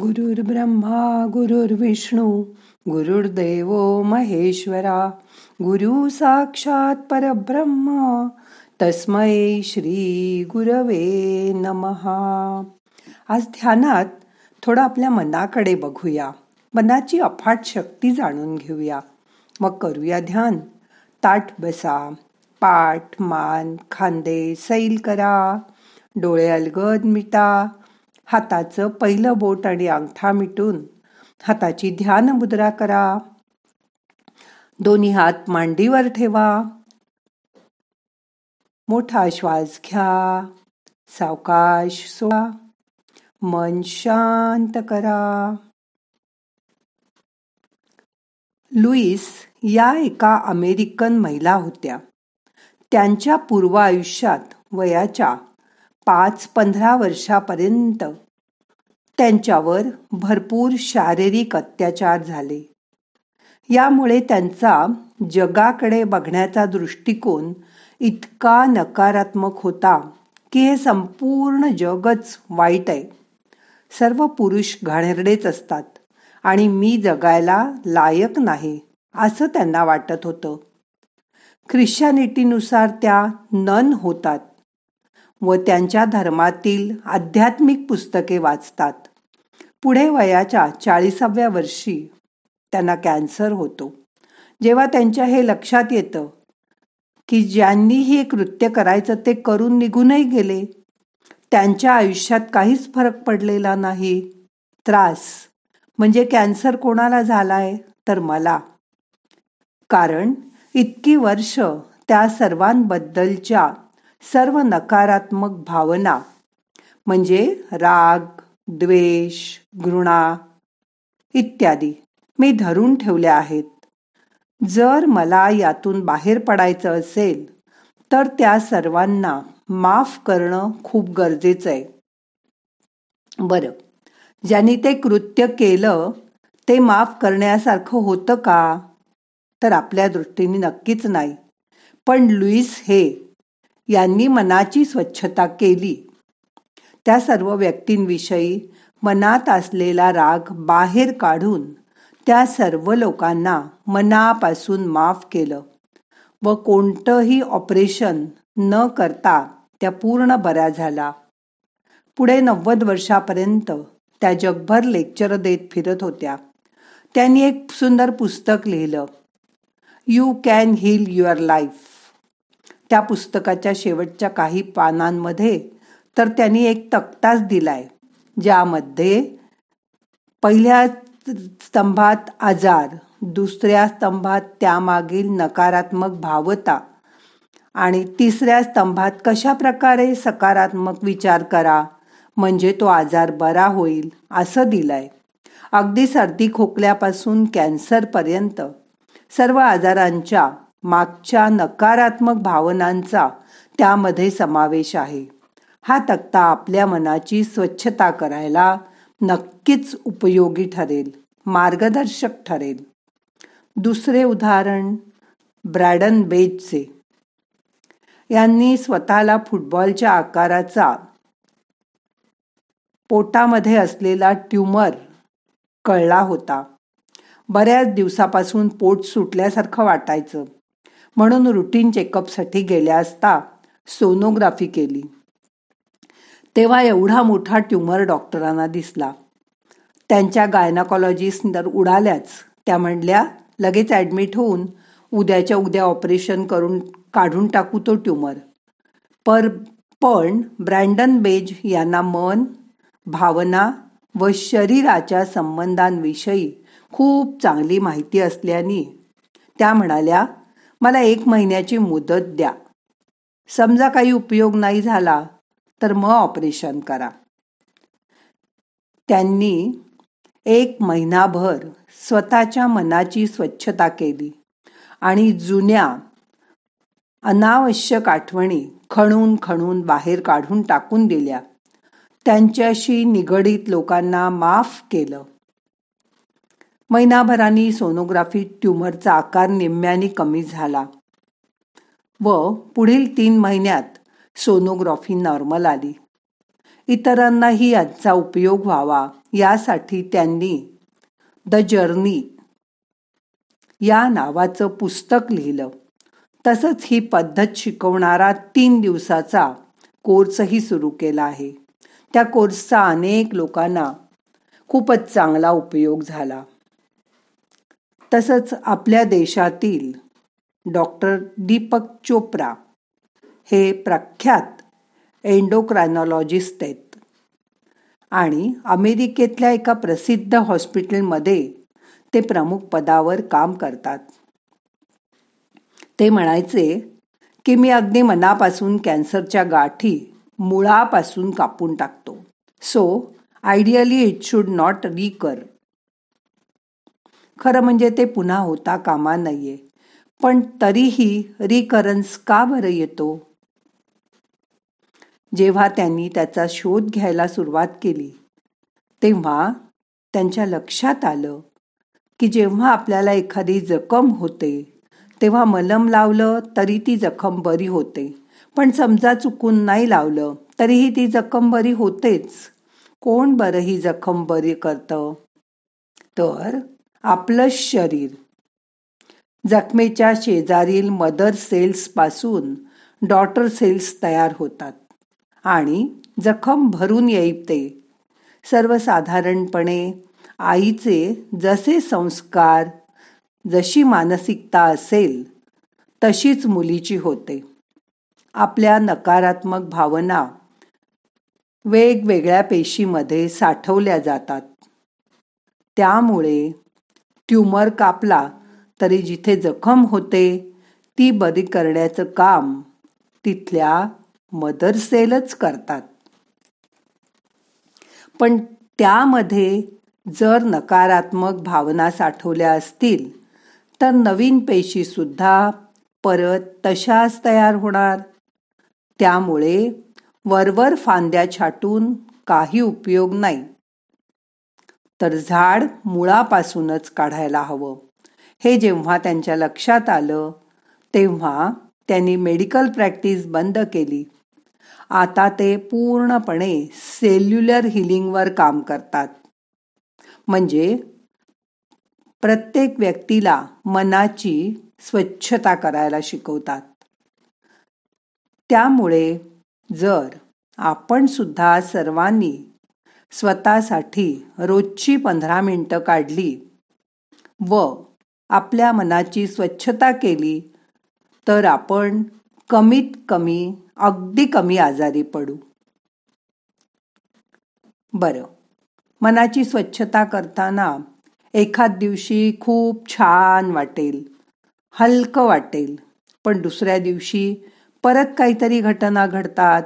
गुरुर् ब्रह्मा गुरुर्विष्णू गुरुर्देव महेश्वरा गुरु साक्षात परब्रह्म तस्मै श्री गुरवे नमहा आज ध्यानात थोडं आपल्या मनाकडे बघूया. मनाची अफाट शक्ती जाणून घेऊया. मग करूया ध्यान. ताट बसा. पाठ मान खांदे सैल करा. डोळे अलगद मिटा. हाताचं पहिलं बोट आणि अंगठा मिटून हाताची ध्यान मुद्रा करा. दोन्ही हात मांडीवर ठेवा. मोठा श्वास घ्या. सावकाश सोडा. मन शांत करा. लुईस या एका अमेरिकन महिला होत्या. त्यांच्या पूर्व आयुष्यात वयाच्या पाच पंधरा वर्षापर्यंत त्यांच्यावर भरपूर शारीरिक अत्याचार झाले. यामुळे त्यांचा जगाकडे बघण्याचा दृष्टिकोन इतका नकारात्मक होता की हे संपूर्ण जगच वाईट आहे. सर्व पुरुष घाणेरडेच असतात आणि मी जगायला लायक नाही असं त्यांना वाटत होतं. ख्रिश्चॅनिटीनुसार त्या नन होतात. व त्यांच्या धर्मातील आध्यात्मिक पुस्तके वाचतात. पुढे वयाच्या चाळीसाव्या वर्षी त्यांना कॅन्सर होतो. जेव्हा त्यांच्या हे लक्षात येतं की ज्यांनी हे कृत्य करायचं ते करून निघूनही गेले त्यांच्या आयुष्यात काहीच फरक पडलेला नाही. त्रास. म्हणजे कॅन्सर कोणाला झालाय? तर मला. कारण इतकी वर्ष त्या सर्वांबद्दलच्या सर्व नकारात्मक भावना म्हणजे राग द्वेष घृणा इत्यादी मी धरून ठेवल्या आहेत. जर मला यातून बाहेर पडायचं असेल तर त्या सर्वांना माफ करणं खूप गरजेचं आहे. बरं ज्यांनी ते कृत्य केलं ते माफ करण्यासारखं होतं का? तर आपल्या दृष्टीने नक्कीच नाही. पण लुईस हे यांनी मनाची स्वच्छता केली. त्या सर्व व्यक्तींविषयी मनात असलेला राग बाहेर काढून त्या सर्व लोकांना मनापासून माफ केलं व कोणतंही ऑपरेशन न करता त्या पूर्ण बऱ्या झाला पुढे नव्वद वर्षापर्यंत त्या जगभर लेक्चर देत फिरत होत्या. त्यांनी एक सुंदर पुस्तक लिहिलं you can heal your life त्या पुस्तकाच्या शेवटच्या काही पानांमध्ये तर त्यांनी एक तक्ताच दिलाय ज्यामध्ये पहिल्या स्तंभात आजार दुसऱ्या स्तंभात त्यामागील नकारात्मक भावता आणि तिसऱ्या स्तंभात कशा प्रकारे सकारात्मक विचार करा म्हणजे तो आजार बरा होईल असं दिलंय. अगदी सर्दी खोकल्यापासून कॅन्सरपर्यंत सर्व आजारांच्या मागच्या नकारात्मक भावनांचा त्यामध्ये समावेश आहे. हा तक्ता आपल्या मनाची स्वच्छता करायला नक्कीच उपयोगी ठरेल मार्गदर्शक ठरेल. दुसरे उदाहरण ब्रॅडन बेजचे. यांनी स्वतःला फुटबॉलच्या आकाराचा पोटामध्ये असलेला ट्यूमर कळला होता. बऱ्याच दिवसापासून पोट सुटल्यासारखं वाटायचं. म्हणून रुटीन चेकअपसाठी गेल्या असता सोनोग्राफी केली. तेव्हा एवढा मोठा ट्यूमर डॉक्टरांना दिसला. त्यांच्या गायनाकॉलॉजिस्ट तर उडाल्याच. त्या म्हणल्या लगेच ॲडमिट होऊन उद्याच्या उद्या ऑपरेशन करून काढून टाकू तो ट्यूमर पर पण ब्रँडन बेज यांना मन भावना व शरीराच्या संबंधांविषयी खूप चांगली माहिती असल्याने त्या म्हणाल्या मला एक महिन्याची मुदत द्या. समजा काही उपयोग नाही झाला तर मग ऑपरेशन करा. त्यांनी एक महिनाभर स्वतःच्या मनाची स्वच्छता केली आणि जुन्या अनावश्यक आठवणी खणून खणून बाहेर काढून टाकून दिल्या. त्यांच्याशी निगडीत लोकांना माफ केलं. महिनाभरानी सोनोग्राफी ट्यूमरचा आकार निम्म्याने कमी झाला व पुढील तीन महिन्यात सोनोग्राफी नॉर्मल आली. इतरांनाही याचा उपयोग व्हावा यासाठी त्यांनी द जर्नी या नावाचं पुस्तक लिहिलं. तसंच ही पद्धत शिकवणारा तीन दिवसाचा कोर्सही सुरू केला आहे. त्या कोर्सचा अनेक लोकांना खूपच चांगला उपयोग झाला. तसंच आपल्या देशातील डॉक्टर दीपक चोप्रा हे प्रख्यात एंडोक्रायनॉलॉजिस्ट आहेत. आणि अमेरिकेतल्या एका प्रसिद्ध हॉस्पिटलमध्ये ते प्रमुख पदावर काम करतात. ते म्हणायचे की मी अगदी मनापासून कॅन्सरच्या गाठी मुळापासून कापून टाकतो. So ideally it should not recur. खरं म्हणजे ते पुन्हा होता कामा नाहीये पण तरीही रिकरन्स का बरं येतो? जेव्हा त्यांनी त्याचा शोध घ्यायला सुरुवात केली तेव्हा त्यांच्या लक्षात आलं की जेव्हा आपल्याला एखादी जखम होते तेव्हा मलम लावलं तरी ती जखम बरी होते. पण समजा चुकून नाही लावलं तरीही ती जखम बरी होतेच. कोण बरं ही जखम बरी करतं? तर आपलं शरीर. जखमेच्या शेजारील मदर सेल्सपासून डॉटर सेल्स तयार होतात आणि जखम भरून येते. सर्वसाधारणपणे आईचे जसे संस्कार जशी मानसिकता असेल तशीच मुलीची होते. आपल्या नकारात्मक भावना वेगवेगळ्या पेशीमध्ये साठवल्या जातात. त्यामुळे ट्यूमर कापला तरी जिथे जखम होते ती बरी करण्याचं काम तिथल्या मदर सेलच करतात. पण त्यामध्ये जर नकारात्मक भावना साठवल्या असतील तर नवीन पेशी सुद्धा परत तशाच तयार होणार. त्यामुळे वरवर फांद्या छाटून काही उपयोग नाही. तर झाड मुळापासूनच काढायला हवं. हे जेव्हा त्यांच्या लक्षात आलं तेव्हा त्यांनी मेडिकल प्रॅक्टिस बंद केली. आता ते पूर्णपणे सेल्युलर हिलिंगवर काम करतात. म्हणजे प्रत्येक व्यक्तीला मनाची स्वच्छता करायला शिकवतात. त्यामुळे जर आपण सुद्धा सर्वांनी स्वतःसाठी रोजची पंधरा मिनिटं काढली व आपल्या मनाची स्वच्छता केली तर आपण कमीत कमी अगदी कमी आजारी पडू. बरं. मनाची स्वच्छता करताना एखाद दिवशी खूप छान वाटेल हलकं वाटेल पण दुसऱ्या दिवशी परत काहीतरी घटना घडतात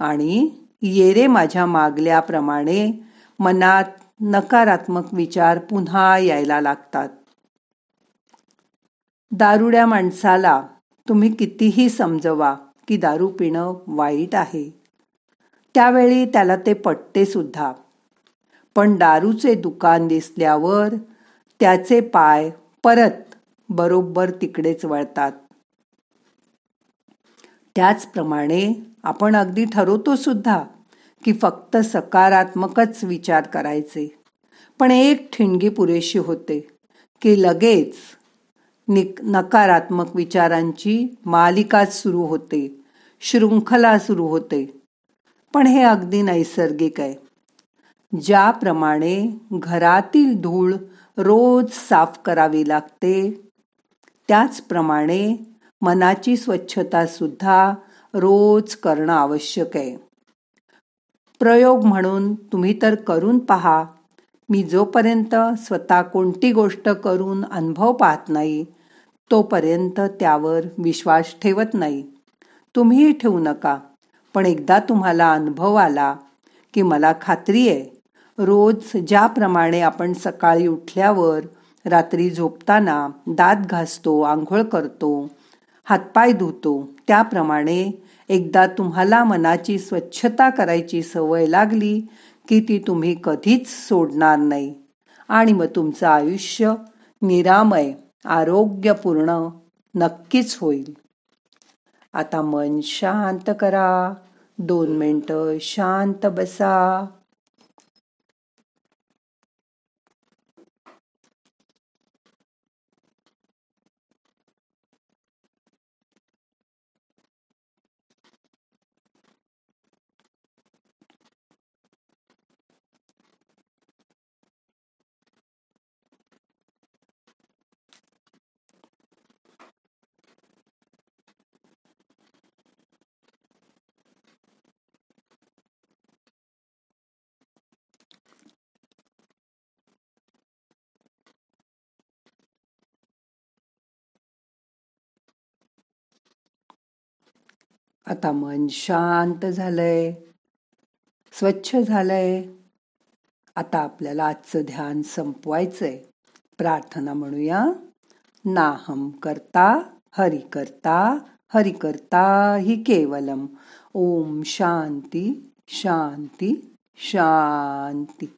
आणि येरे माझ्या मागल्याप्रमाणे मनात नकारात्मक विचार पुन्हा यायला लागतात. दारुड्या माणसाला तुम्ही कितीही समजवा की दारू पिणं वाईट आहे. त्यावेळी त्याला ते पटते सुद्धा. पण दारूचे दुकान दिसल्यावर त्याचे पाय परत बरोबर तिकडेच वळतात. त्याचप्रमाणे आपण अगदी ठरवतो सुद्धा की फक्त सकारात्मकच विचार करायचे. पण एक ठिणगी पुरेशी होते की लगेच निक नकारात्मक विचारांची मालिकाच सुरू होते शृंखला सुरू होते. पण हे अगदी नैसर्गिक आहे. ज्याप्रमाणे घरातील धूळ रोज साफ करावी लागते त्याचप्रमाणे मनाची स्वच्छता सुद्धा रोज करणं आवश्यक आहे. प्रयोग म्हणून तुम्ही तर करून पहा. मी जोपर्यंत स्वतः कोणती गोष्ट करून अनुभव पाहत नाही तोपर्यंत त्यावर विश्वास ठेवत नाही. तुम्हीही ठेवू नका. पण एकदा तुम्हाला अनुभव आला की मला खात्री आहे रोज ज्याप्रमाणे आपण सकाळी उठल्यावर रात्री झोपताना दात घासतो आंघोळ करतो हातपाय धुतो त्याप्रमाणे एकदा तुम्हाला मनाची स्वच्छता करायची सवय लागली की ती तुम्ही कधीच सोडणार नाही. आणि मग तुमचं आयुष्य निरामय आरोग्यपूर्ण नक्कीच होईल. आता मन शांत करा. दोन मिनटं शांत बसा. आता मन शांत झालंय स्वच्छ झालंय. आता आपल्याला आजचं ध्यान संपवायचंय. प्रार्थना म्हणूया. नाहम करता हरि करता हरि करता हि केवलम. ओम शांती शांती शांती.